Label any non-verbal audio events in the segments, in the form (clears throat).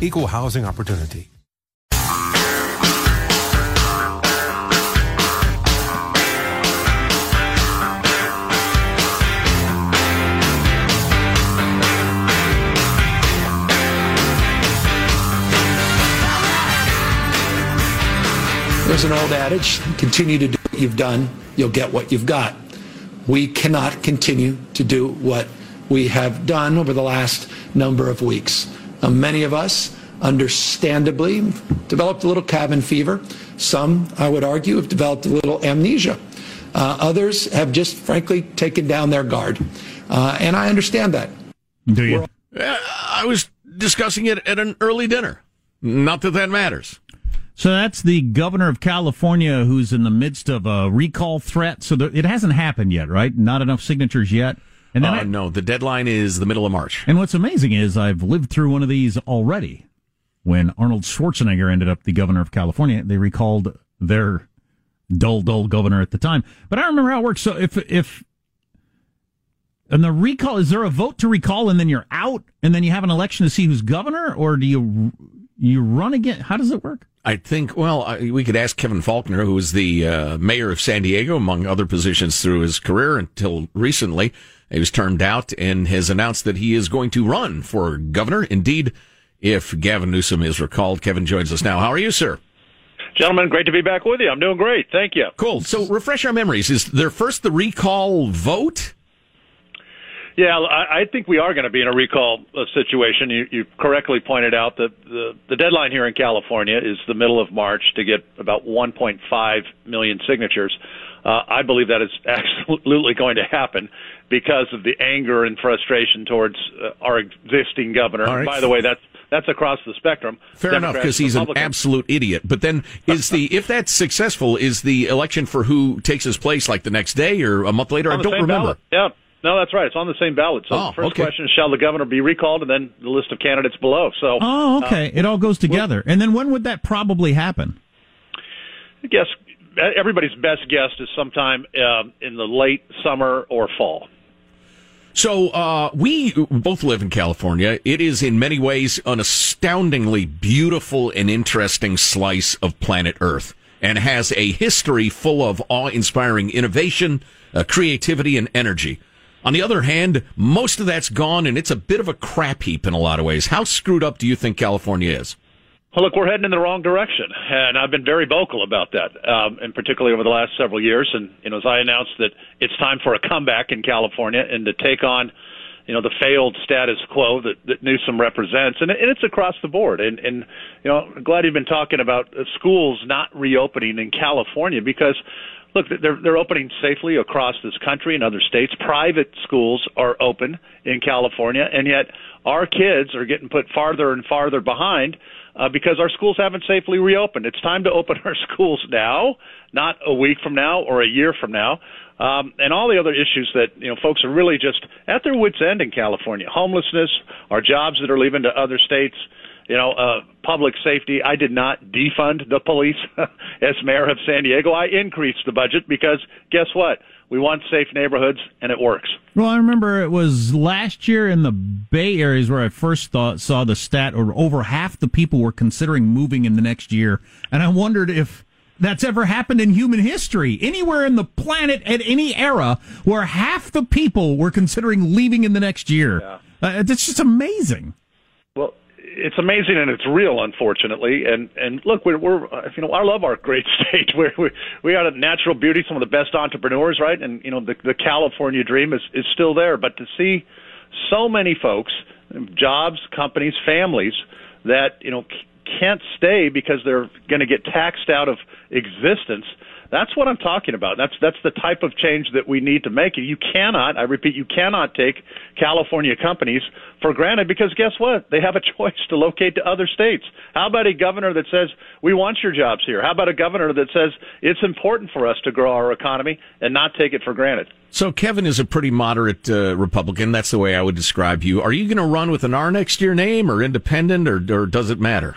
equal housing opportunity. There's an old adage continue to do what you've done, you'll get what you've got. We cannot continue to do what we have done over the last number of weeks. Uh, many of us, understandably, developed a little cabin fever. Some, I would argue, have developed a little amnesia. Uh, others have just, frankly, taken down their guard. Uh, and I understand that. Do you? I was discussing it at an early dinner. Not that that matters. So that's the governor of California who's in the midst of a recall threat. So there, it hasn't happened yet, right? Not enough signatures yet. And then uh, I, no, the deadline is the middle of March. And what's amazing is I've lived through one of these already. When Arnold Schwarzenegger ended up the governor of California, they recalled their dull, dull governor at the time. But I remember how it works. So if if and the recall is there a vote to recall and then you're out and then you have an election to see who's governor or do you you run again? How does it work? I think, well, I, we could ask Kevin Faulconer, who was the uh, mayor of San Diego, among other positions through his career until recently. He was termed out and has announced that he is going to run for governor. Indeed, if Gavin Newsom is recalled, Kevin joins us now. How are you, sir? Gentlemen, great to be back with you. I'm doing great. Thank you. Cool. So, refresh our memories. Is there first the recall vote? Yeah, I, I think we are going to be in a recall uh, situation. You, you correctly pointed out that the, the deadline here in California is the middle of March to get about 1.5 million signatures. Uh, I believe that is (laughs) absolutely going to happen because of the anger and frustration towards uh, our existing governor. Right. By the way, that's that's across the spectrum. Fair Democrats, enough, because he's an absolute idiot. But then, is the if that's successful, is the election for who takes his place like the next day or a month later? On I don't remember. Ballot. Yeah. No, that's right. It's on the same ballot. So oh, the first okay. question is, shall the governor be recalled, and then the list of candidates below. So, oh, okay, uh, it all goes together. Well, and then when would that probably happen? I guess everybody's best guess is sometime uh, in the late summer or fall. So uh, we both live in California. It is in many ways an astoundingly beautiful and interesting slice of planet Earth, and has a history full of awe-inspiring innovation, uh, creativity, and energy. On the other hand, most of that's gone, and it's a bit of a crap heap in a lot of ways. How screwed up do you think California is? Well, look, we're heading in the wrong direction, and I've been very vocal about that, um, and particularly over the last several years. And you know, as I announced that it's time for a comeback in California and to take on you know the failed status quo that, that Newsom represents, and, and it's across the board. And, and you know, I'm glad you've been talking about schools not reopening in California because look, they're they're opening safely across this country and other states. Private schools are open in California, and yet our kids are getting put farther and farther behind uh, because our schools haven't safely reopened. It's time to open (laughs) our schools now, not a week from now or a year from now. Um, and all the other issues that you know folks are really just at their wits' end in California: homelessness, our jobs that are leaving to other states, you know, uh, public safety. I did not defund the police (laughs) as mayor of San Diego. I increased the budget because guess what? We want safe neighborhoods, and it works. Well, I remember it was last year in the Bay Areas where I first thought, saw the stat, or over half the people were considering moving in the next year, and I wondered if that's ever happened in human history anywhere in the planet at any era where half the people were considering leaving in the next year. Yeah. Uh, that's just amazing it's amazing and it's real, unfortunately. And and look, we're, we're you know I love our great (laughs) state. We're, we we got a natural beauty, some of the best entrepreneurs, right? And you know the the California dream is is still there. But to see so many folks, jobs, companies, families that you know can't stay because they're going to get taxed out of existence that's what I'm talking about. That's that's the type of change that we need to make. You cannot, I repeat, you cannot take California companies for granted because guess what? They have a (laughs) choice to locate to other states. How about a governor that says we want your jobs here? How about a governor that says it's important for us to grow our economy and not take it for granted? So Kevin is a pretty moderate uh, Republican. That's the way I would describe you. Are you going to run with an R next to your name or independent, or, or does it matter?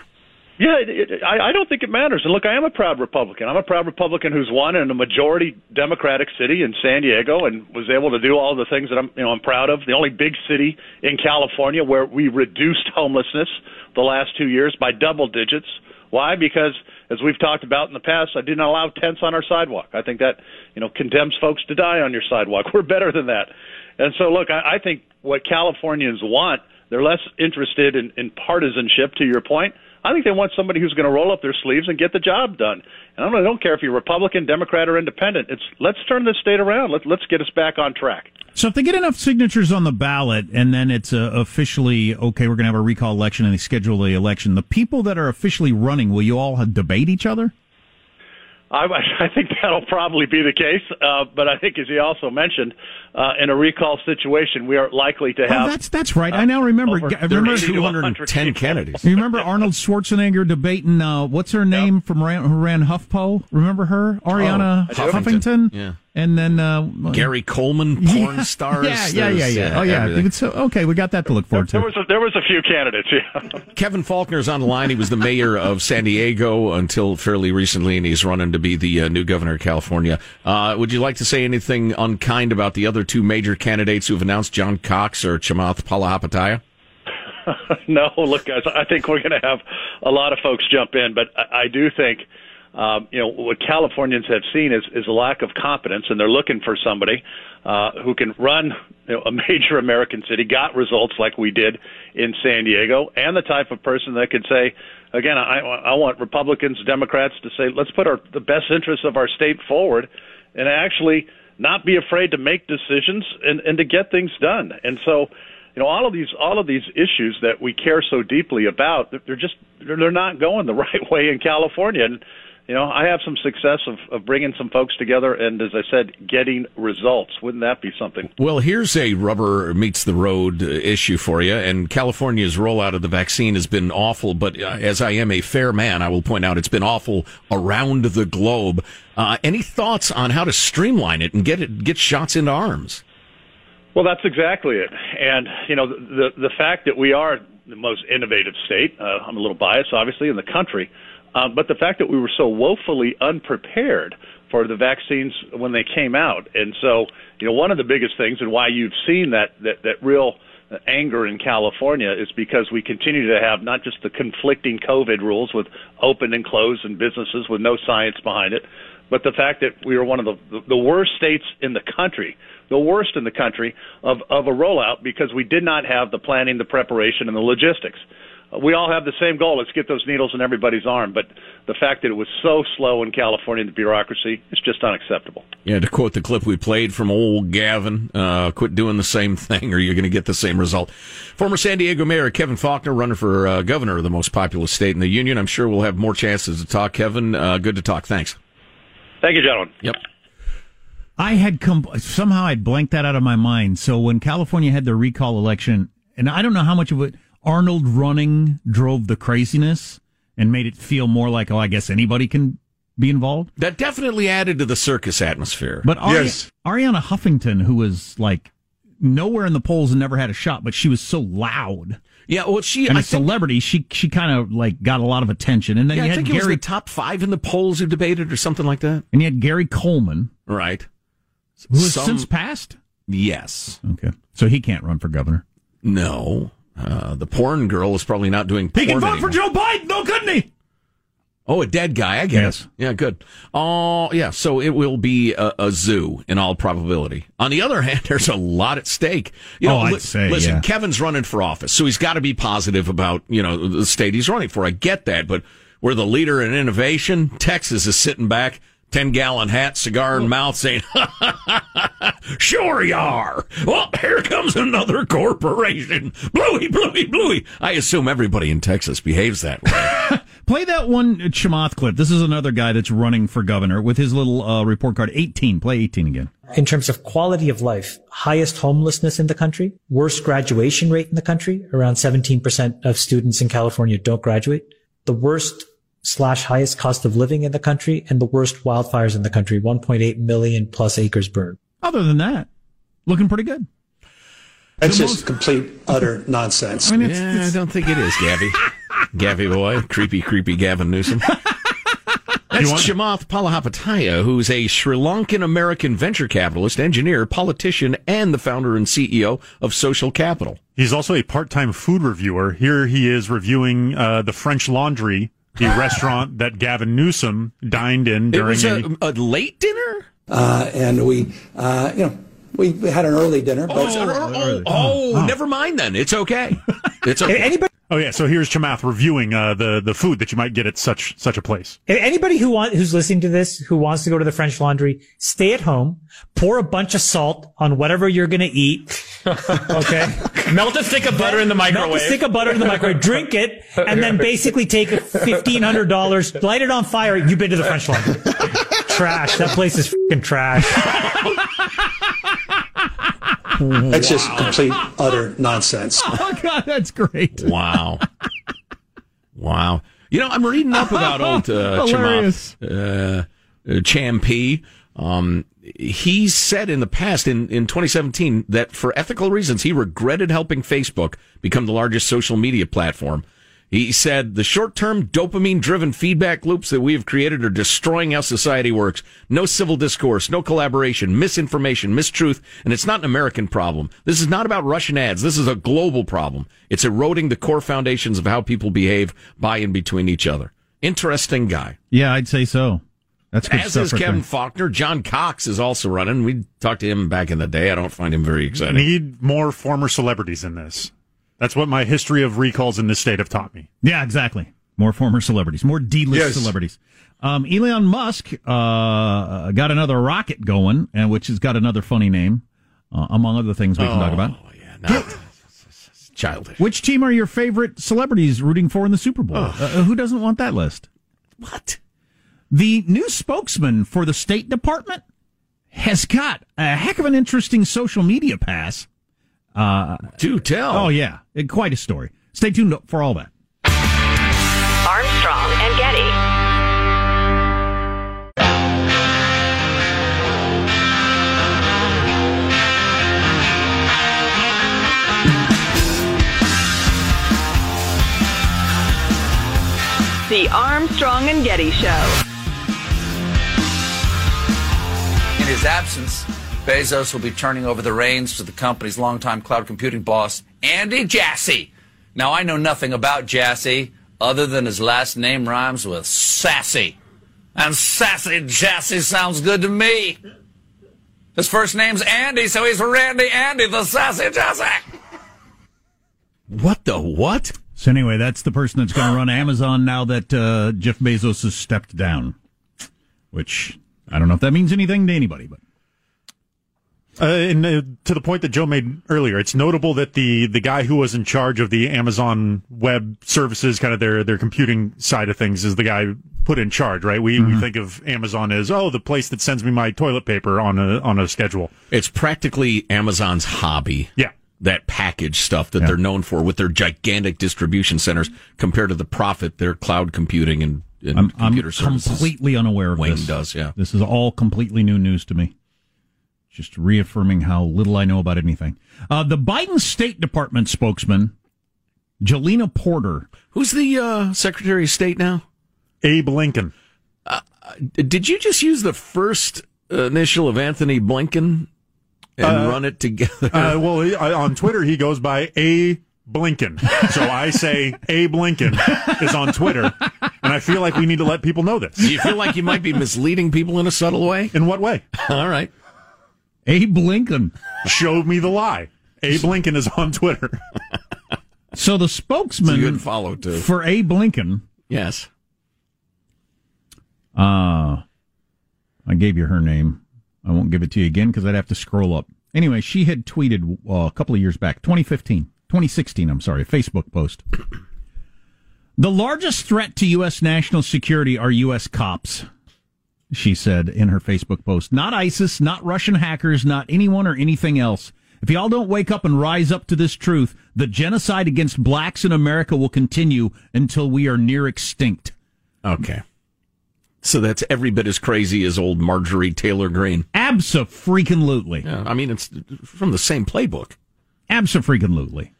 Yeah, it, it, I, I don't think it matters. And look, I am a proud Republican. I'm a proud Republican who's won in a majority Democratic city in San Diego and was able to do all the things that I'm, you know, I'm proud of. The only big city in California where we reduced (laughs) homelessness the last two years by double digits. Why? Because as we've talked about in the past, I didn't allow tents on our sidewalk. I think that you know condemns folks to die on your sidewalk. (laughs) We're better than that. And so, look, I, I think what Californians want, they're less interested in, in partisanship. To your point I think they want somebody who's going to roll up their sleeves and get the job done. And I don't, care if you're Republican, Democrat, or Independent. It's let's turn this state around. Let, let's get us back on track. So if they get enough signatures on the ballot, and then it's uh, officially okay, we're going to have a recall election, and they schedule the election. The people that are officially running, will you all debate each other? I, I think that'll probably be the case, uh, but I think, as he also mentioned, uh, in a recall situation, we are likely to oh, have. Oh, that's that's right. Uh, I now remember. I remember 210 candidates. (laughs) You remember Arnold Schwarzenegger debating uh, what's her name yep. from ran, who ran HuffPo? Remember her, Arianna oh, Huffington? Huffington? Yeah and then uh, Gary Coleman, (laughs) porn yeah, stars. Yeah, yeah, yeah, yeah. Oh, yeah. So, okay, we got that to look forward there, to. There was a, there was a few candidates. Yeah. (laughs) Kevin Faulconer's on the line. He was the mayor of San Diego until fairly recently, and he's running to be the uh, new governor of California. Uh, would you like to say anything unkind about the other two major candidates who've announced, John Cox or Chamath Palihapitiya? (laughs) no, look, guys, I think we're going to have a lot of folks jump in, but I, I do think um, you know what Californians have seen is, is a lack of competence, and they're looking for somebody uh, who can run you know, a (laughs) major American city, got results like we did in San Diego, and the type of person that could say, again, I, I want Republicans, Democrats to say, let's put our the best interests of our state forward, and actually not be afraid to make decisions and, and to get things done. And so, you know, all of these all of these issues that we care so deeply about, they're just they're not going the (laughs) right way in California. And you know, I have some success of, of bringing some folks together and, as I said, getting results. Wouldn't that be something? Well, here's a rubber meets the road uh, issue for you. And California's rollout of the vaccine has been awful, but uh, as I am a fair man, I will point out it's been awful around the globe. Uh, any thoughts on how to streamline it and get it get shots into arms? Well, that's exactly it. And you know, the the fact that we are the most innovative state, uh, I'm a little biased, obviously, in the country um, but the fact that we were so woefully unprepared for the vaccines when they came out, and so you know one of the biggest things and why you've seen that that that real anger in California is because we continue to have not just the conflicting COVID rules with open and closed and businesses with no science behind it, but the fact that we are one of the the worst states in the country, the worst in the country of of a rollout because we did not have the planning, the preparation, and the logistics. We all have the same goal. Let's get those needles in everybody's arm. But the fact that it was so slow in California, the bureaucracy, is just unacceptable. Yeah, to quote the clip we played from old Gavin, uh, quit doing the same (laughs) thing or you're going to get the same result. Former San Diego Mayor Kevin Faulconer running for uh, governor of the most populous state in the union. I'm sure we'll have more chances to talk. Kevin, uh, good to talk. Thanks. Thank you, gentlemen. Yep. I had com- somehow I'd blanked that out of my mind. So when California had their recall election, and I don't know how much of it Arnold running drove the craziness and made it feel more like, oh, I guess anybody can be involved. That definitely added to the circus atmosphere. But Ari- Arianna Huffington, who was like nowhere in the polls and never had a shot, but she was so loud. Yeah, well, she and I a think- celebrity, she she kind of like got a lot of attention. And then yeah, you I had think it was Gary, the top five in the polls who debated or something like that. and you had Gary Coleman, Right. who has Some- since passed. Yes. Okay, so he can't run for governor. No. Uh, the porn girl is probably not doing porn He can vote for. Joe Biden, though, couldn't he? Oh, a dead guy. I guess. Yes. Yeah, good. Oh, yeah. So it will be a, a zoo in all probability. On the other (laughs) hand, there's a lot at stake. You know, Oh, I'd li- say, listen, yeah. Kevin's running for office, so he's got to be positive about you know the state he's running for. I get that, but we're the leader in innovation. Texas is sitting back, ten gallon hat, cigar in mouth, saying, (laughs) "Sure you are." Well, here comes another corporation. Bluey, bluey, bluey. I assume everybody in Texas behaves that way. (laughs) Play that one Chamath clip. This is another guy that's running for governor with his little uh, report card. 18. Play 18 again. in terms of quality of life, highest homelessness in the country, worst graduation rate in the country. Around 17% of students in California don't graduate. The worst slash highest cost of living in the country and the worst wildfires in the country. 1.8 million plus acres burned. Other than that, looking pretty good. That's The just most- complete, utter (laughs) nonsense. I mean, it's, Yeah, I don't think it is, Gabby. (laughs) Gabby boy, creepy, creepy Gavin Newsom. (laughs) That's Chamath Palihapitiya, who's a Sri Lankan American venture capitalist, engineer, politician, and the founder and CEO of Social Capital. He's also a part-time food reviewer. Here he is reviewing uh, the French Laundry, the restaurant that Gavin Newsom dined in It during was a, a, a late dinner? Uh, and we, uh, you know, we had an early dinner, but Oh, oh, oh, never mind then. It's okay. It's (laughs) okay. Anybody, Oh yeah, so here's Chamath reviewing uh, the the food that you might get at such such a place. anybody who want, who's listening to this, who wants to go to the French laundry, stay at home, pour a bunch of salt on whatever you're going to eat. (laughs) Okay. Melt a stick of butter in the microwave. Melt microwave. a stick of butter in the microwave, drink it, and then (laughs) basically take fifteen hundred dollars, light it on fire. You've been to the French Laundry. (laughs) trash. That place is fucking trash. That's just complete, utter nonsense. (laughs) oh, God, that's great. Wow. wow. You know, I'm reading up about (laughs) old uh, Hilarious. Chamath uh, uh, Champi. Um, he said in the past, in, in 2017, that for ethical reasons, he regretted helping Facebook become the largest social media platform. He said the short term dopamine driven feedback loops that we have created are destroying how society works. No civil discourse, no collaboration, misinformation, mistruth, and it's not an American problem. This is not about Russian ads. This is a global problem. It's eroding the core foundations of how people behave by and between each other. Interesting guy. Yeah, I'd say so. That's good As stuff. is right Kevin there. Faulconer. John Cox is also running. We talked to him back in the day. I don't find him very exciting. Need more former celebrities in this. That's what my history of recalls in this state have taught me. Yeah, exactly. More former celebrities, more D-list Yes. celebrities. Um, Elon Musk uh, got another rocket going, and which has got another funny name, uh, among other things we can talk about. Oh, yeah. No, childish. Which team are your favorite celebrities rooting for in the Super Bowl? Uh, who doesn't want that list? What? The new spokesman for the State Department has got a heck of an interesting social media pass. Uh, Do tell. oh, yeah. Quite a story. Stay tuned for all that. Armstrong and Getty. The Armstrong and Getty Show. In his absence, Bezos will be turning over the reins to the company's longtime cloud computing boss, Andy Jassy. Now, I know nothing about Jassy other than his last name rhymes with sassy. And sassy Jassy sounds good to me. His first name's Andy, so he's Randy Andy, the sassy Jassy. What the what? So anyway, that's the person that's going to run Amazon now that uh, Jeff Bezos has stepped down. Which I don't know if that means anything to anybody, but Uh, and uh, to the point that Joe made earlier, it's notable that the the guy who was in charge of the Amazon Web Services, kind of their their computing side of things, is the guy put in charge. Right? We we think of Amazon as oh the place that sends me my toilet paper on a on a schedule. It's practically Amazon's hobby. Yeah. That package stuff that they're known for with their gigantic distribution centers compared to the profit their cloud computing and, and I'm, I'm services. completely unaware of Wayne this. does, yeah. This is all completely new news to me. Just reaffirming how little I know about anything. Uh, the Biden State Department spokesman, Jalina Porter. Who's the uh, Secretary of State now? Abe Lincoln. Did you just use the first initial of Anthony Blinken and Uh, run it together? (laughs) Uh, well, he- uh, on Twitter he goes by A Blinken, so I say Abe Lincoln is on Twitter, and I feel like we need to let people know this. Do you feel like you might be misleading people in a subtle way? In what way? (laughs) All right. Abe Lincoln. showed me the lie. Abe Lincoln is on Twitter. So the spokesman It's good follow, too. for Abe Lincoln, Yes. uh, I gave you her name. I won't give it to you again because I'd have to scroll up. Anyway, she had tweeted uh, a couple of years back, 2015, 2016, I'm sorry, a Facebook post. The largest threat to U.S. national security are U.S. cops, she said in her Facebook post. Not ISIS, not Russian hackers, not anyone or anything else. If y'all don't wake up and rise up to this truth, the genocide against blacks in America will continue until we are near extinct. Okay. So that's every bit as crazy as old Marjorie Taylor Greene. Abso-freaking-lutely. Yeah, I mean, it's from the same playbook. Abso-freaking-lutely.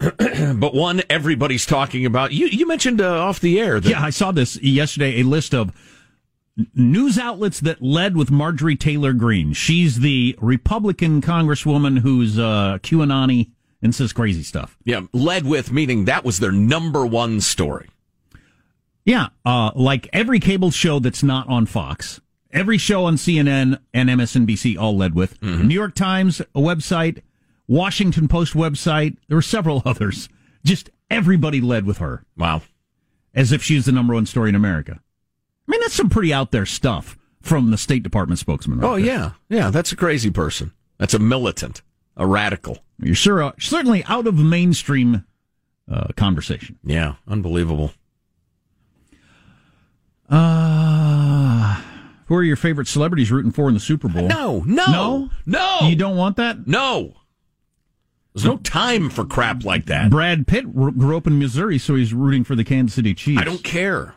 (clears throat) but one everybody's talking about. You you mentioned uh, off the air that Yeah, I saw this yesterday. A list of news outlets that led with Marjorie Taylor Greene. She's the Republican congresswoman who's uh, QAnon and says crazy stuff. yeah led with meaning that was their number one story. Yeah, uh, like every cable show that's not on Fox, every show on CNN and MSNBC all led with. New York Times, a website, Washington Post website. There were several (laughs) others. Just everybody led with her. Wow. As if she's the number one story in America. I mean, that's some pretty out there stuff from the State Department spokesman. Right Oh there. yeah, yeah. That's a crazy person. That's a militant, a radical. You're sure, uh, certainly out of mainstream uh, conversation. Yeah, unbelievable. Uh, who are your favorite celebrities rooting for in the Super Bowl? No, no, No? no. You don't want that? No. There's no time for crap like that. Brad Pitt grew up in Missouri, so he's rooting for the Kansas City Chiefs. I don't care.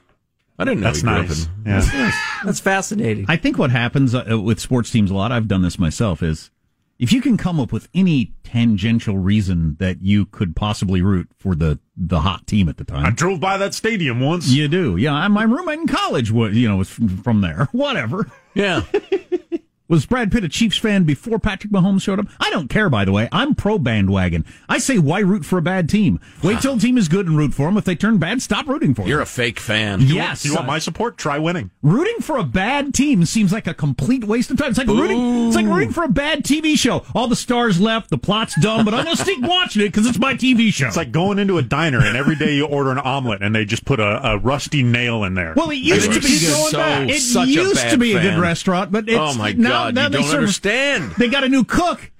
I didn't know That's nice. in. Yeah. (laughs) That's fascinating. I think what happens uh, with sports teams a lot, I've done this myself, is if you can come up with any tangential reason that you could possibly root for the, the hot team at the time. I drove by that stadium once. You do, yeah. My roommate in college was, you know, was from from there. (laughs) Whatever. Yeah. (laughs) Was Brad Pitt a Chiefs fan before Patrick Mahomes showed up? I don't care, by the way. I'm pro bandwagon. I say, why root for a bad team? Wait till a team is good and root for them. If they turn bad, stop rooting for them. You're a fake fan. yes. You want my support? Try winning. Rooting for a bad team seems like a complete waste of time. It's like rooting. It's like rooting for a bad TV show. All the stars left, the plot's dumb, but I'm gonna stick watching it because it's my TV show. It's like going into a diner and every day you order an omelet and they just put a, a rusty nail in there. well, it used You to be so- good. It such a used to be a good restaurant, but it's Oh my now, God, now you they don't serve- understand. They got a new cook.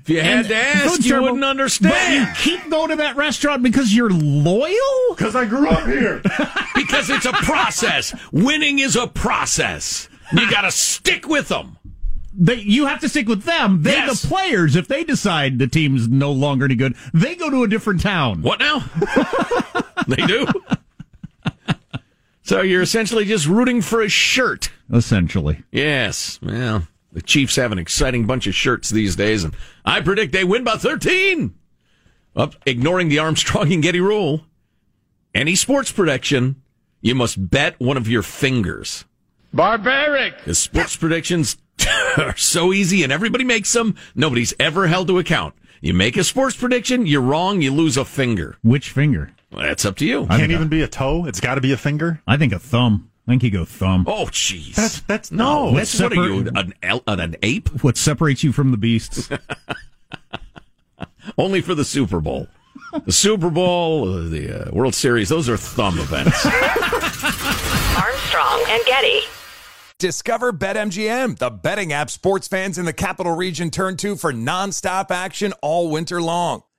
If you had and to ask, food's you terrible, wouldn't understand. But you understand. keep going to that restaurant because you're loyal. Because I grew up here. (laughs) because it's a process. Winning is a process. You got to stick with them. They, you have to stick with them. They, Yes. the players, if they decide the team's no longer any good, they go to a different town. What now? (laughs) they do. so you're essentially just rooting for a shirt. Essentially. Yes. Well, the Chiefs have an exciting bunch of shirts these days, and I predict they win by 13. Up, ignoring the Armstrong and Getty rule. Any sports prediction, you must bet one of your fingers. Barbaric. Because sports predictions (laughs) are so easy and everybody makes them. Nobody's ever held to account. You make a sports prediction, you're wrong, you lose a finger. Which finger? Well, that's up to you. I Can't think, even be a toe. It's got to be a finger. I think a thumb. I think you go thumb. Oh, jeez. That's that's no. no. That's what are you, an, an, an ape? What separates you from the beasts? (laughs) Only for the Super Bowl. the Super Bowl, uh, the uh, World Series, those are thumb events. (laughs) Armstrong and Getty. Discover BetMGM, the betting app sports fans in the capital region turn to for nonstop action all winter long.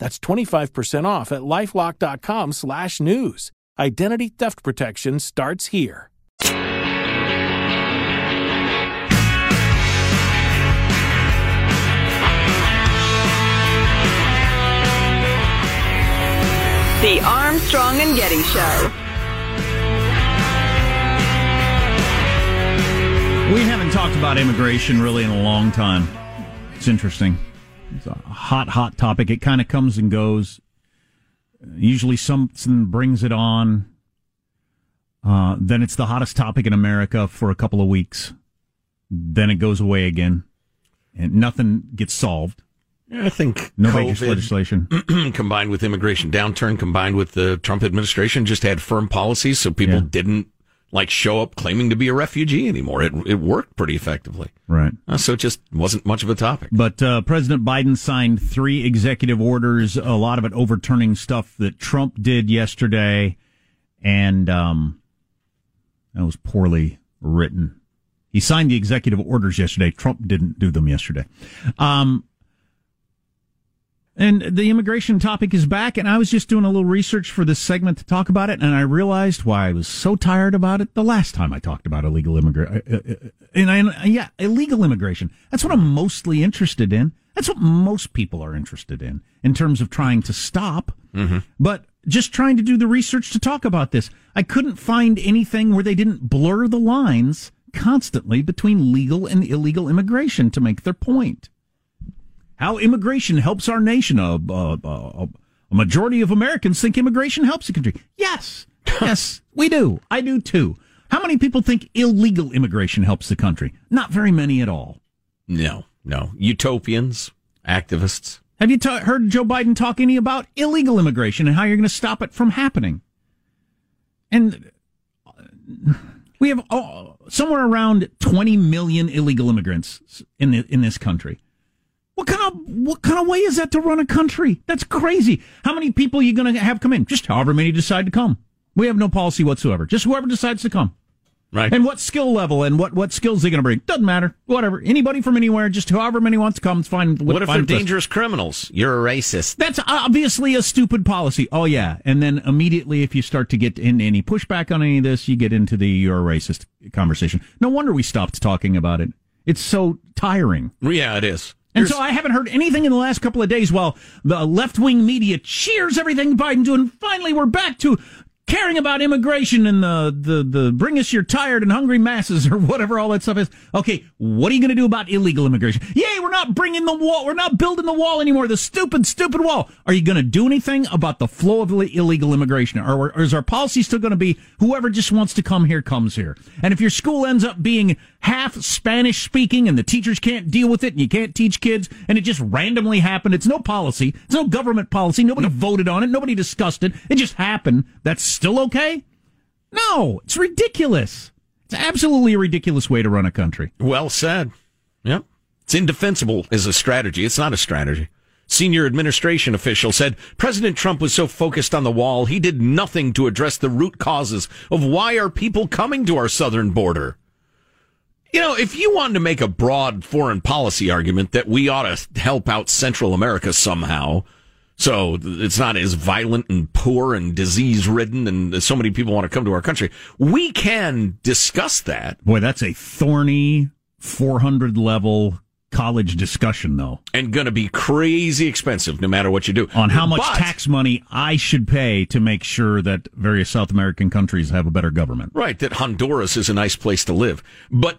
That's 25% off at lifelock.com slash news. Identity theft protection starts here. The Armstrong and Getty Show. We haven't talked about immigration really in a long time. It's interesting. It's a hot, hot topic. It kind of comes and goes. Usually something brings it on. Uh, then it's the hottest topic in America for a couple of weeks. Then it goes away again. And nothing gets solved. I think no COVID, major legislation (clears throat) combined with immigration downturn, combined with the Trump administration, just had firm policies, so people Yeah. didn't like show up claiming to be a refugee anymore. It it worked pretty effectively, Right. Uh, so it just wasn't much of a topic. But uh, President Biden signed three executive orders, a lot of it overturning stuff that Trump did yesterday, and um, that was poorly written. He signed the executive orders yesterday. Trump didn't do them yesterday. Um, and the immigration topic is back, and I was just doing a little research for this segment to talk about it, and I realized why I was so tired about it the last time I talked about illegal immigration. Uh, uh, uh, and I, yeah, illegal immigration. That's what I'm mostly interested in. That's what most people are interested in, in terms of trying to stop. Mm-hmm. But just trying to do the research to talk about this, I couldn't find anything where they didn't blur the lines constantly between legal and illegal immigration to make their point how immigration helps our nation. A, a, a, a majority of Americans think immigration helps the country. Yes, yes, we do. I do too. How many people think illegal immigration helps the country? Not very many at all. No, no, utopians, activists, Have you ta- heard Joe Biden talk any about illegal immigration and how you're going to stop it from happening? And we have oh, somewhere around 20 million illegal immigrants in the, in this country. What kind of what kind of way is that to run a country? That's crazy. How many people are you going to have come in? Just however many decide to come. We have no policy whatsoever. Just whoever decides to come. Right. And what skill level and what, what skills they're going to bring. Doesn't matter. Whatever. Anybody from anywhere, just however many wants to come, it's fine. What if they're with us. dangerous criminals? You're a racist. That's obviously a stupid policy. Oh yeah. And then immediately if you start to get into any pushback on any of this, you get into the you're a racist conversation. No wonder we stopped talking about it. It's so tiring. Yeah, it is. And so I haven't heard anything in the last couple of days while the left wing media cheers everything Biden doing. Finally, we're back to caring about immigration and the, the, the bring us your tired and hungry masses (laughs) or whatever all that stuff is. Okay, what are you going to do about illegal immigration? Yay, we're not bringing the wall. We're not building the wall anymore. The stupid, stupid wall. Are you going to do anything about the flow of illegal immigration? Or, or is our policy still going to be whoever just wants to come here comes here? And if your school ends up being half Spanish speaking and the teachers can't deal with it and you can't teach kids and it just randomly happened, it's no policy. It's no government policy. Nobody voted on it. Nobody discussed it. It just happened. That's still okay? No, it's ridiculous. It's absolutely a ridiculous way to run a country. Well said. Yep. It's indefensible as a strategy. It's not a strategy. Senior administration official said President Trump was so focused on the wall, he did nothing to address the root causes of why are people coming to our southern border. You know, if you wanted to make a broad foreign policy argument that we ought to help out Central America somehow, so it's not as violent and poor and disease ridden and so many people want to come to our country. We can discuss that. Boy, that's a thorny 400 level college discussion though. And going to be crazy expensive no matter what you do. On how much But- tax money I should pay to make sure that various South American countries have a better government. Right, that Honduras is a nice place to live. But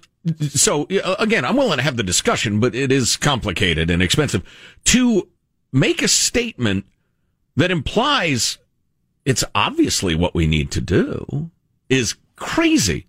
so again, I'm willing to have the discussion, but it is complicated and expensive to make a statement that implies it's obviously what we need to do is crazy.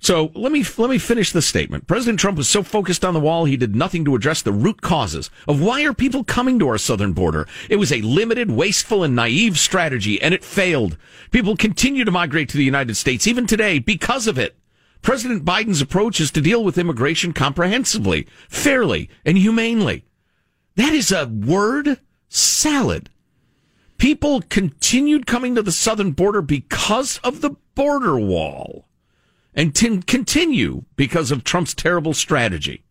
So let me let me finish the statement. President Trump was so focused on the wall he did nothing to address the root causes of why are people coming to our southern border. It was a limited, wasteful, and naive strategy, and it failed. People continue to migrate to the United States even today because of it. President Biden's approach is to deal with immigration comprehensively, fairly, and humanely. That is a word salad. People continued coming to the southern border because of the border wall and to continue because of Trump's terrible strategy.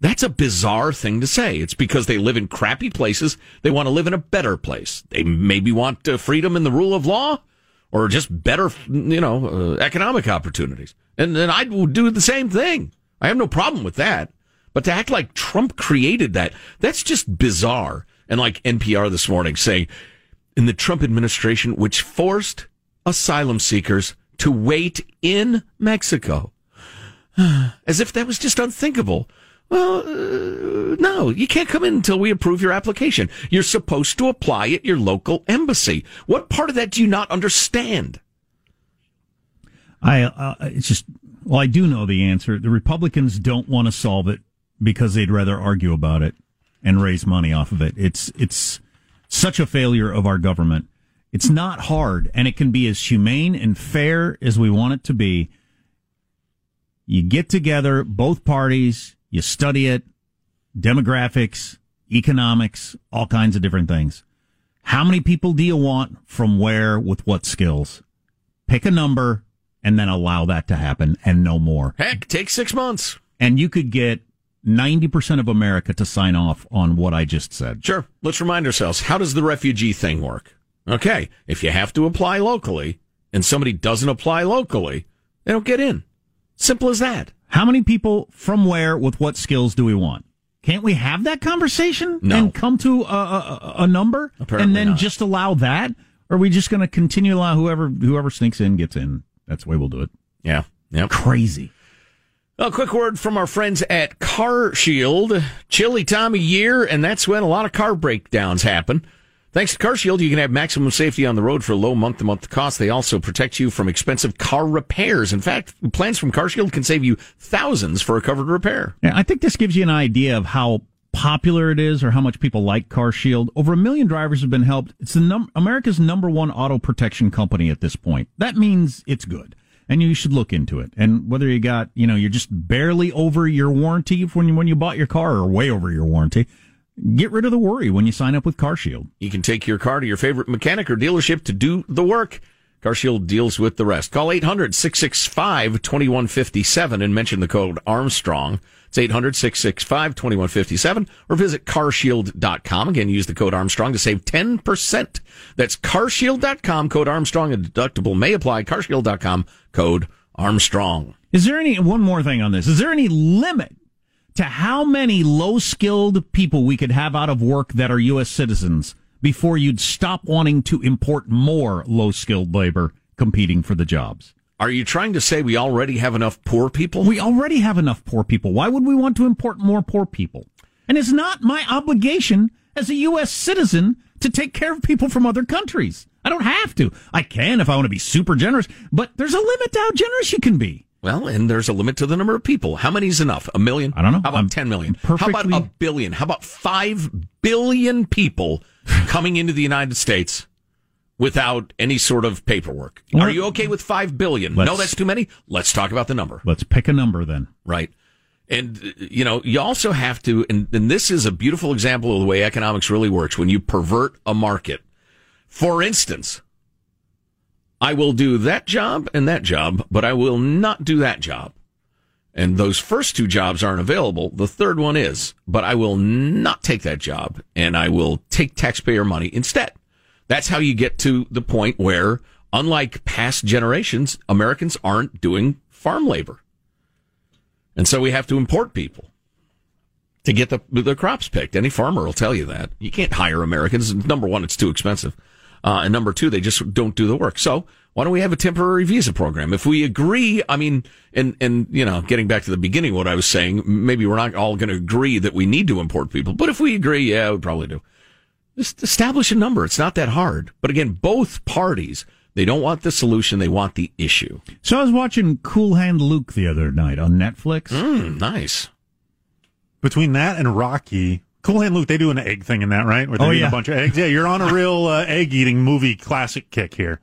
That's a bizarre thing to say. It's because they live in crappy places. They want to live in a better place. They maybe want uh, freedom and the rule of law or just better, you know, uh, economic opportunities. And then I would do the same thing. I have no problem with that. But to act like Trump created that, that's just bizarre. And like NPR this morning saying, in the Trump administration, which forced asylum seekers to wait in Mexico. (sighs) As if that was just unthinkable. Well, uh, no, you can't come in until we approve your application. You're supposed to apply at your local embassy. What part of that do you not understand? I uh, it's just well, I do know the answer. The Republicans don't want to solve it because they'd rather argue about it and raise money off of it. It's it's such a failure of our government. It's not hard, and it can be as humane and fair as we want it to be. You get together, both parties, you study it, demographics, economics, all kinds of different things. How many people do you want from where with what skills? Pick a number and then allow that to happen and no more. Heck, take six months. And you could get 90% of America to sign off on what I just said. Sure. Let's remind ourselves how does the refugee thing work? Okay. If you have to apply locally and somebody doesn't apply locally, they don't get in. Simple as that. How many people from where with what skills do we want? Can't we have that conversation No. and come to a, a, a number Apparently and then not. just allow that? Or are we just going to continue to allow whoever whoever sneaks in gets in? That's the way we'll do it. Yeah. Yep. Crazy. A quick word from our friends at Car Shield. Chilly time of year, and that's when a lot of car breakdowns happen. Thanks to Car Shield, you can have maximum safety on the road for a low month to month cost. They also protect you from expensive car repairs. In fact, plans from Car Shield can save you thousands for a covered repair. Yeah, I think this gives you an idea of how popular it is or how much people like Car Shield. Over a million drivers have been helped. It's num- America's number one auto protection company at this point. That means it's good. And you should look into it. And whether you got, you know, you're just barely over your warranty when you, when you bought your car or way over your warranty, get rid of the worry when you sign up with CarShield. You can take your car to your favorite mechanic or dealership to do the work. CarShield deals with the rest. Call 800-665-2157 and mention the code Armstrong. It's 800-665-2157 or visit carshield.com. Again, use the code Armstrong to save 10%. That's carshield.com, code Armstrong. A deductible may apply. carshield.com, code Armstrong. Is there any, one more thing on this. Is there any limit to how many low skilled people we could have out of work that are U.S. citizens before you'd stop wanting to import more low skilled labor competing for the jobs. Are you trying to say we already have enough poor people? We already have enough poor people. Why would we want to import more poor people? And it's not my obligation as a U.S. citizen to take care of people from other countries. I don't have to. I can if I want to be super generous, but there's a limit to how generous you can be. Well, and there's a limit to the number of people. How many is enough? A million? I don't know. How about I'm 10 million? perfectly- How about a billion? How about 5 billion people coming into the United States without any sort of paperwork? Are you okay with 5 billion? let's- No, that's too many. Let's talk about the number. Let's pick a number then. Right. And, you know, you also have to, and, and this is a beautiful example of the way economics really works when you pervert a market. For instance, I will do that job and that job, but I will not do that job. And those first two jobs aren't available. The third one is, but I will not take that job and I will take taxpayer money instead. That's how you get to the point where, unlike past generations, Americans aren't doing farm labor. And so we have to import people to get the, the crops picked. Any farmer will tell you that. You can't hire Americans. Number one, it's too expensive. Uh, and number two, they just don't do the work. So why don't we have a temporary visa program? If we agree, I mean, and, and, you know, getting back to the beginning, what I was saying, maybe we're not all going to agree that we need to import people, but if we agree, yeah, we probably do. Just establish a number. It's not that hard. But again, both parties, they don't want the solution. They want the issue. So I was watching Cool Hand Luke the other night on Netflix. Mm, nice. Between that and Rocky, Cool Hand Luke, they do an egg thing in that, right? Where they Oh, eat yeah. a bunch of eggs. Yeah, you're on a real uh, egg eating movie classic kick here.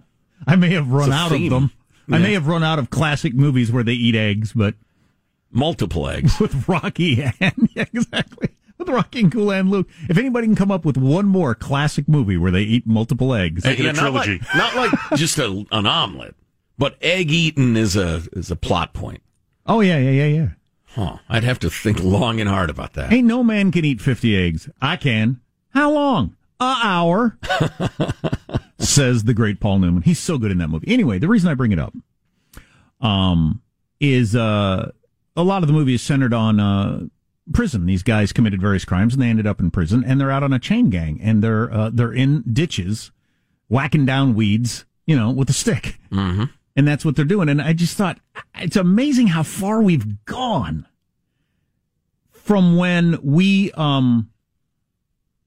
I may have run out theme. of them. I may have run out of classic movies where they eat eggs, but Multiple eggs. (laughs) with Rocky and (laughs) yeah, exactly with Rocky and Cool Hand Luke. If anybody can come up with one more classic movie where they eat multiple eggs, Make it a Yeah, not like- trilogy. (laughs) Not like, just a, an omelet, but egg eating is a is a plot point. oh yeah, yeah, yeah, yeah. Huh. I'd have to think long and hard about that. Ain't no man can eat fifty eggs. I can. How long? A hour. (laughs) says the great Paul Newman. He's so good in that movie. Anyway, the reason I bring it up, um, is uh, a lot of the movie is centered on uh, prison. These guys committed various crimes and they ended up in prison, and they're out on a chain gang, and they're uh, they're in ditches, whacking down weeds, you know, with a stick, Mm-hmm. And that's what they're doing. And I just thought it's amazing how far we've gone from when we um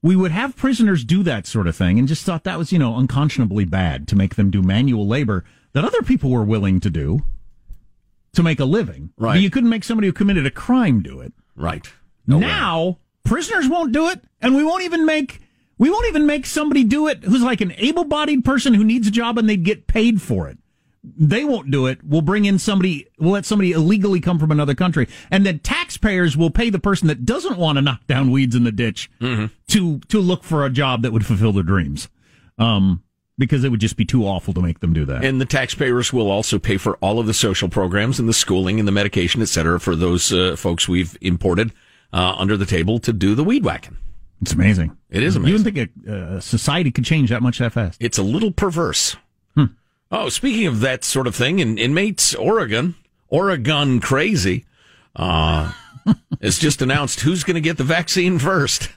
we would have prisoners do that sort of thing and just thought that was you know unconscionably bad to make them do manual labor that other people were willing to do to make a living Right. but you couldn't make somebody who committed a crime do it Right. No way. now prisoners won't do it and we won't even make we won't even make somebody do it who's like an able-bodied person who needs a job and they'd get paid for it they won't do it. We'll bring in somebody, we'll let somebody illegally come from another country. And then taxpayers will pay the person that doesn't want to knock down weeds in the ditch to, to look for a job that would fulfill their dreams. Um, because it would just be too awful to make them do that. And the taxpayers will also pay for all of the social programs and the schooling and the medication, et cetera, for those uh, folks we've imported uh, under the table to do the weed whacking. It's amazing. It is amazing. You wouldn't think a, a society could change that much that fast. It's a little perverse. Oh, speaking of that sort of thing, in inmates Oregon, Oregon crazy, uh, has just announced who's going to get the vaccine first.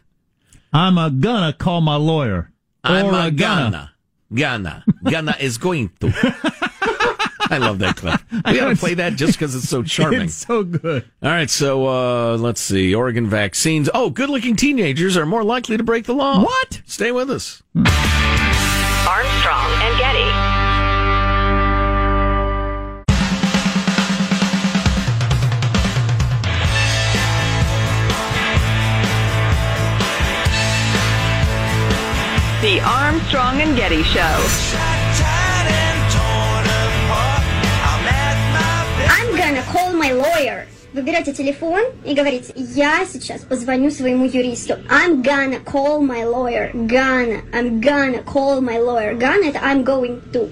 I'm a gonna call my lawyer. I'm Or a gonna, gonna is going to. I love that clip. We got to play that just because it's so (laughs) charming. It's so good. All right, so uh, let's see. Oregon vaccines. Oh, good looking teenagers are more likely to break the law. What? Stay with us. Armstrong Armstrong and Getty Show. I'm gonna call my lawyer. Вы берете телефон и говорите, я сейчас позвоню своему юристу. I'm gonna call my lawyer. Gonna. I'm gonna call my lawyer. Gonna это I'm going to.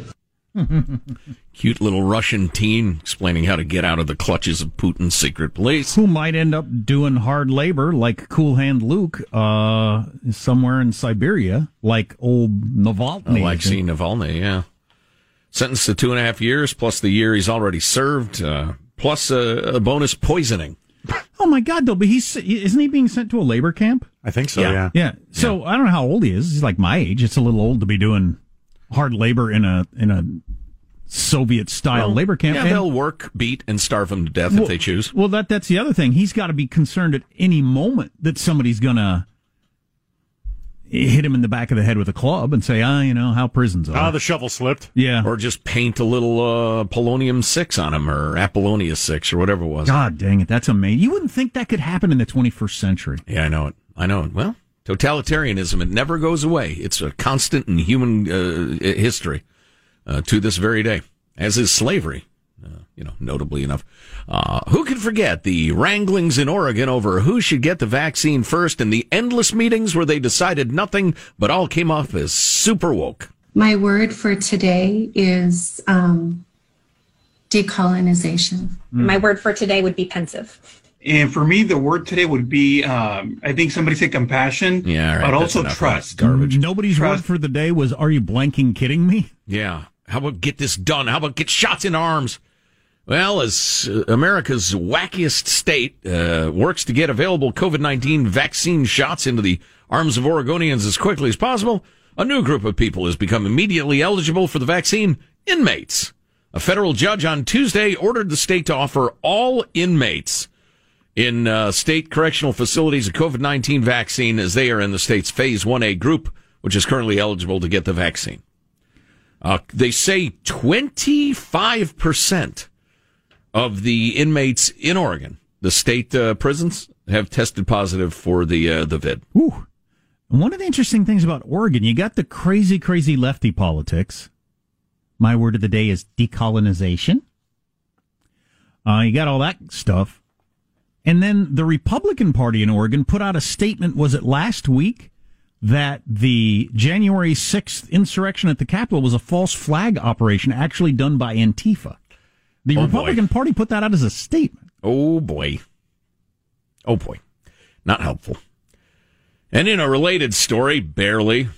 (laughs) Cute little Russian teen explaining how to get out of the clutches of Putin's secret police. Who might end up doing hard labor like Cool Hand Luke uh, somewhere in Siberia, like old Navalny. Alexei Navalny, yeah. Sentenced to two and a half years, plus the year he's already served, uh, plus a, a bonus poisoning. (laughs) Oh my God, though, but he's isn't he being sent to a labor camp? I think so. Yeah. Yeah. So I don't know how old he is. He's like my age. It's a little old to be doing hard labor in a in a Soviet style Well, labor camp. Yeah, And- they'll work, beat, and starve him to death Well- if they choose. Well, that that's the other thing. He's got to be concerned at any moment that somebody's gonna hit him in the back of the head with a club and say, ah, you know how prisons are. Ah, the shovel slipped. Yeah. Or just paint a little uh, polonium 6 on him, or Apollonia 6, or whatever it was. God dang it, that's amazing. You wouldn't think that could happen in the 21st century. Yeah, I know it. I know it. Well, totalitarianism, it never goes away. It's a constant in human uh, history uh, to this very day, as is slavery, uh, you know, notably enough. Uh, who can forget the wranglings in Oregon over who should get the vaccine first and the endless meetings where they decided nothing but all came off as super woke? My word for today is um, decolonization. My word for today would be pensive. And for me, the word today would be, um, I think somebody said compassion, Yeah, all right, but that's also enough trust. that Garbage. Nobody's word for the day was, "Are you blanking kidding me?" Yeah. How about get this done? How about get shots in arms? Well, as uh, America's wackiest state uh, works to get available COVID 19 vaccine shots into the arms of Oregonians as quickly as possible, a new group of people has become immediately eligible for the vaccine inmates. A federal judge on Tuesday ordered the state to offer all inmates in uh, state correctional facilities a COVID 19 vaccine as they are in the state's phase 1A group, which is currently eligible to get the vaccine. Uh, they say 25% of the inmates in Oregon, the state uh, prisons, have tested positive for the uh, the vid. Ooh. One of the interesting things about Oregon, you got the crazy, crazy lefty politics. My word of the day is decolonization. Uh, you got all that stuff. And then the Republican Party in Oregon put out a statement, was it last week, that the January 6th insurrection at the Capitol was a false flag operation actually done by Antifa. The Oh, boy. Republican Party put that out as a statement. Oh boy. Oh boy. Not helpful. And in a related story, barely,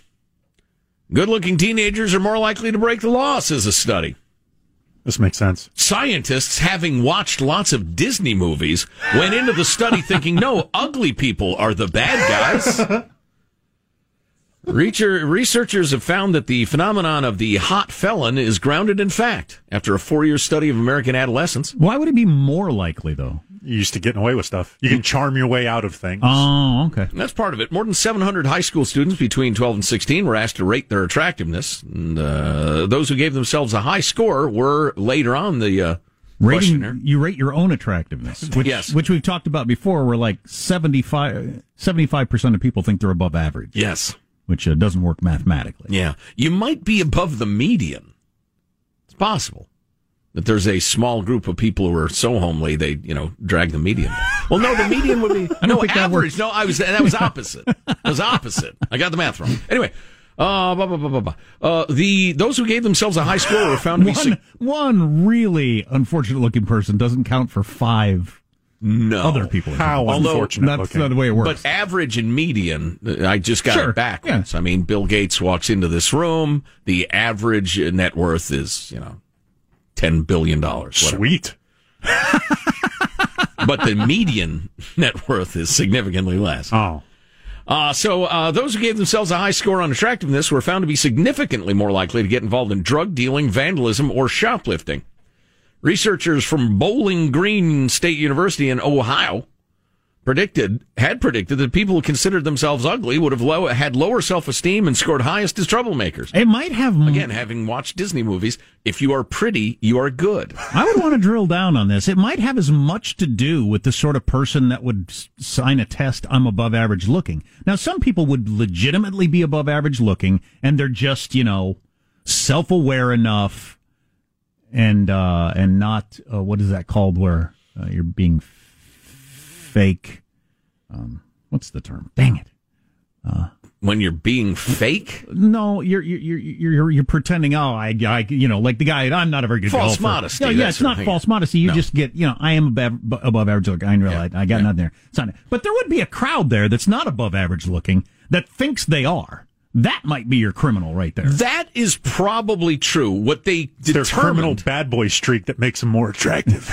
good looking teenagers are more likely to break the law, says a study. This makes sense. Scientists, having watched lots of Disney movies, went into the study thinking, no, ugly people are the bad guys. (laughs) Reacher- Researchers have found that the phenomenon of the hot felon is grounded in fact after a four year study of American adolescents. Why would it be more likely, though? You used to getting away with stuff. You can charm your way out of things. Oh, okay. And that's part of it. More than 700 high school students between 12 and 16 were asked to rate their attractiveness. And uh, those who gave themselves a high score were later on the uh, rating questionnaire. you rate your own attractiveness (laughs) which, Yes. which we've talked about before where like 75 percent of people think they're above average Yes. Which uh, doesn't work mathematically Yeah. You might be above the median. It's possible that there's a small group of people who are so homely they, you know, drag the median. Well, no, the median would be (laughs) I don't no think that average. works. No, I was that was opposite. That was opposite. I got the math wrong. Anyway, uh, blah, blah, blah, blah, blah. uh, the those who gave themselves a high score were found to be one, sig- one really unfortunate looking person doesn't count for five no other people How Although- unfortunate that's looking. not the way it works But average and median, I just got Sure, it backwards. I mean, Bill Gates walks into this room. The average net worth is, you know, ten billion dollars. Sweet. (laughs) but the median (laughs) net worth is significantly less. Oh. Uh, so uh, those who gave themselves a high score on attractiveness were found to be significantly more likely to get involved in drug dealing, vandalism, or shoplifting. Researchers from Bowling Green State University in Ohio predicted had predicted that people who considered themselves ugly would have low, had lower self esteem and scored highest as troublemakers. It might have again, having watched Disney movies. If you are pretty, you are good. I would want to drill down on this. It might have as much to do with the sort of person that would sign a test. I'm above average looking. Now, some people would legitimately be above average looking, and they're just you know self aware enough, and uh, and not uh, what is that called where uh, you're being fake. Um, what's the term? Dang it. Uh, when you're being fake? No, you're you're you're you're, you're pretending. Oh, I, I, you know, like the guy. I'm not a very good False golfer. modesty, No, yeah, it's not false modesty. You No. just get, you know, I am above, above average looking. I realize I got nothing there. It's not, but there would be a crowd there that's not above average looking that thinks they are. That might be your criminal right there. That is probably true. What they Their criminal bad boy streak that makes them more attractive.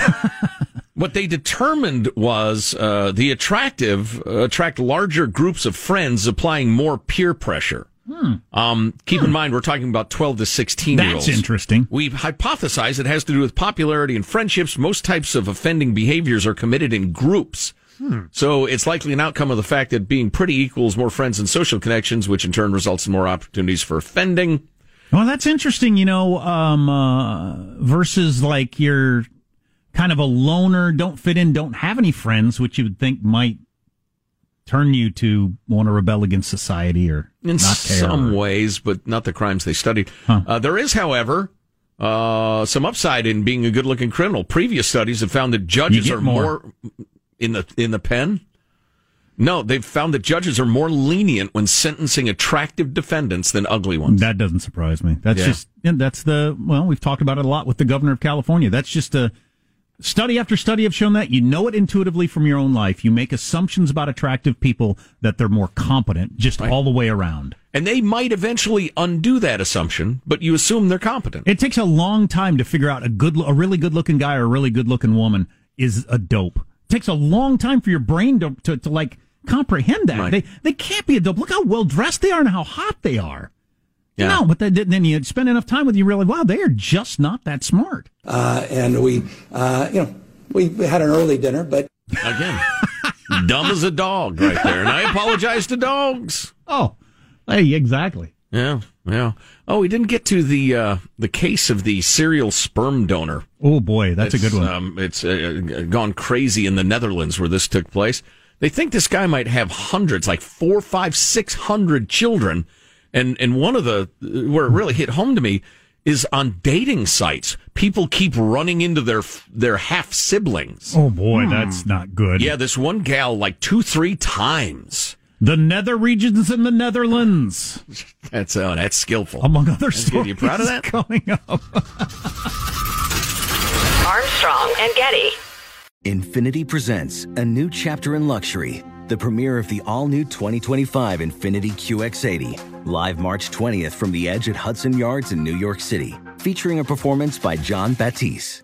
(laughs) what they determined was uh, the attractive uh, attract larger groups of friends, applying more peer pressure. Hmm. Um, keep in mind, we're talking about 12 to 16 year olds. That's interesting. We've hypothesized it has to do with popularity and friendships. Most types of offending behaviors are committed in groups. Hmm. So it's likely an outcome of the fact that being pretty equals more friends and social connections, which in turn results in more opportunities for offending. Well, that's interesting, you know, um, uh, versus like you're kind of a loner, don't fit in, don't have any friends, which you would think might turn you to want to rebel against society or in not care. some ways, but not the crimes they studied. Uh, there is, however, uh, some upside in being a good-looking criminal. Previous studies have found that judges are more. more. In the in the pen. No, they've found that judges are more lenient when sentencing attractive defendants than ugly ones. That doesn't surprise me. That's Yeah. just that's the well, we've talked about it a lot with the governor of California. That's just a study after study have shown that you know it intuitively from your own life. You make assumptions about attractive people that they're more competent, just all the way around. and they might eventually undo that assumption, but you assume they're competent. It takes a long time to figure out a good, a really good looking guy or a really good looking woman is a dope. It takes a long time for your brain to, to, to like comprehend that. Right. They, they can't be a dope. Look how well dressed they are and how hot they are. Yeah. No, but then then you spend enough time with you, you realize, wow, they are just not that smart. Uh, and we, uh, you know, we had an early dinner, but (laughs) Again, dumb as a dog right there. And I apologize to dogs. Oh, hey, exactly. Yeah, yeah. Oh, we didn't get to the uh, the case of the serial sperm donor. Oh boy, that's a good one. Um, it's uh, gone crazy in the Netherlands where this took place. They think this guy might have hundreds, like four, five, six hundred children, and and one of the where it really hit home to me is on dating sites. People keep running into their their half siblings. oh boy, that's not good. Yeah, this one gal like two, three times. The nether regions in the Netherlands, (laughs) That's uh, that's skillful. among other That's good. You proud of that? Coming up. (laughs) Armstrong and Getty. Infiniti presents a new chapter in luxury, the premiere of the all new 2025 Infiniti QX80, live March 20th from the edge at Hudson Yards in New York City, featuring a performance by Jon Batiste.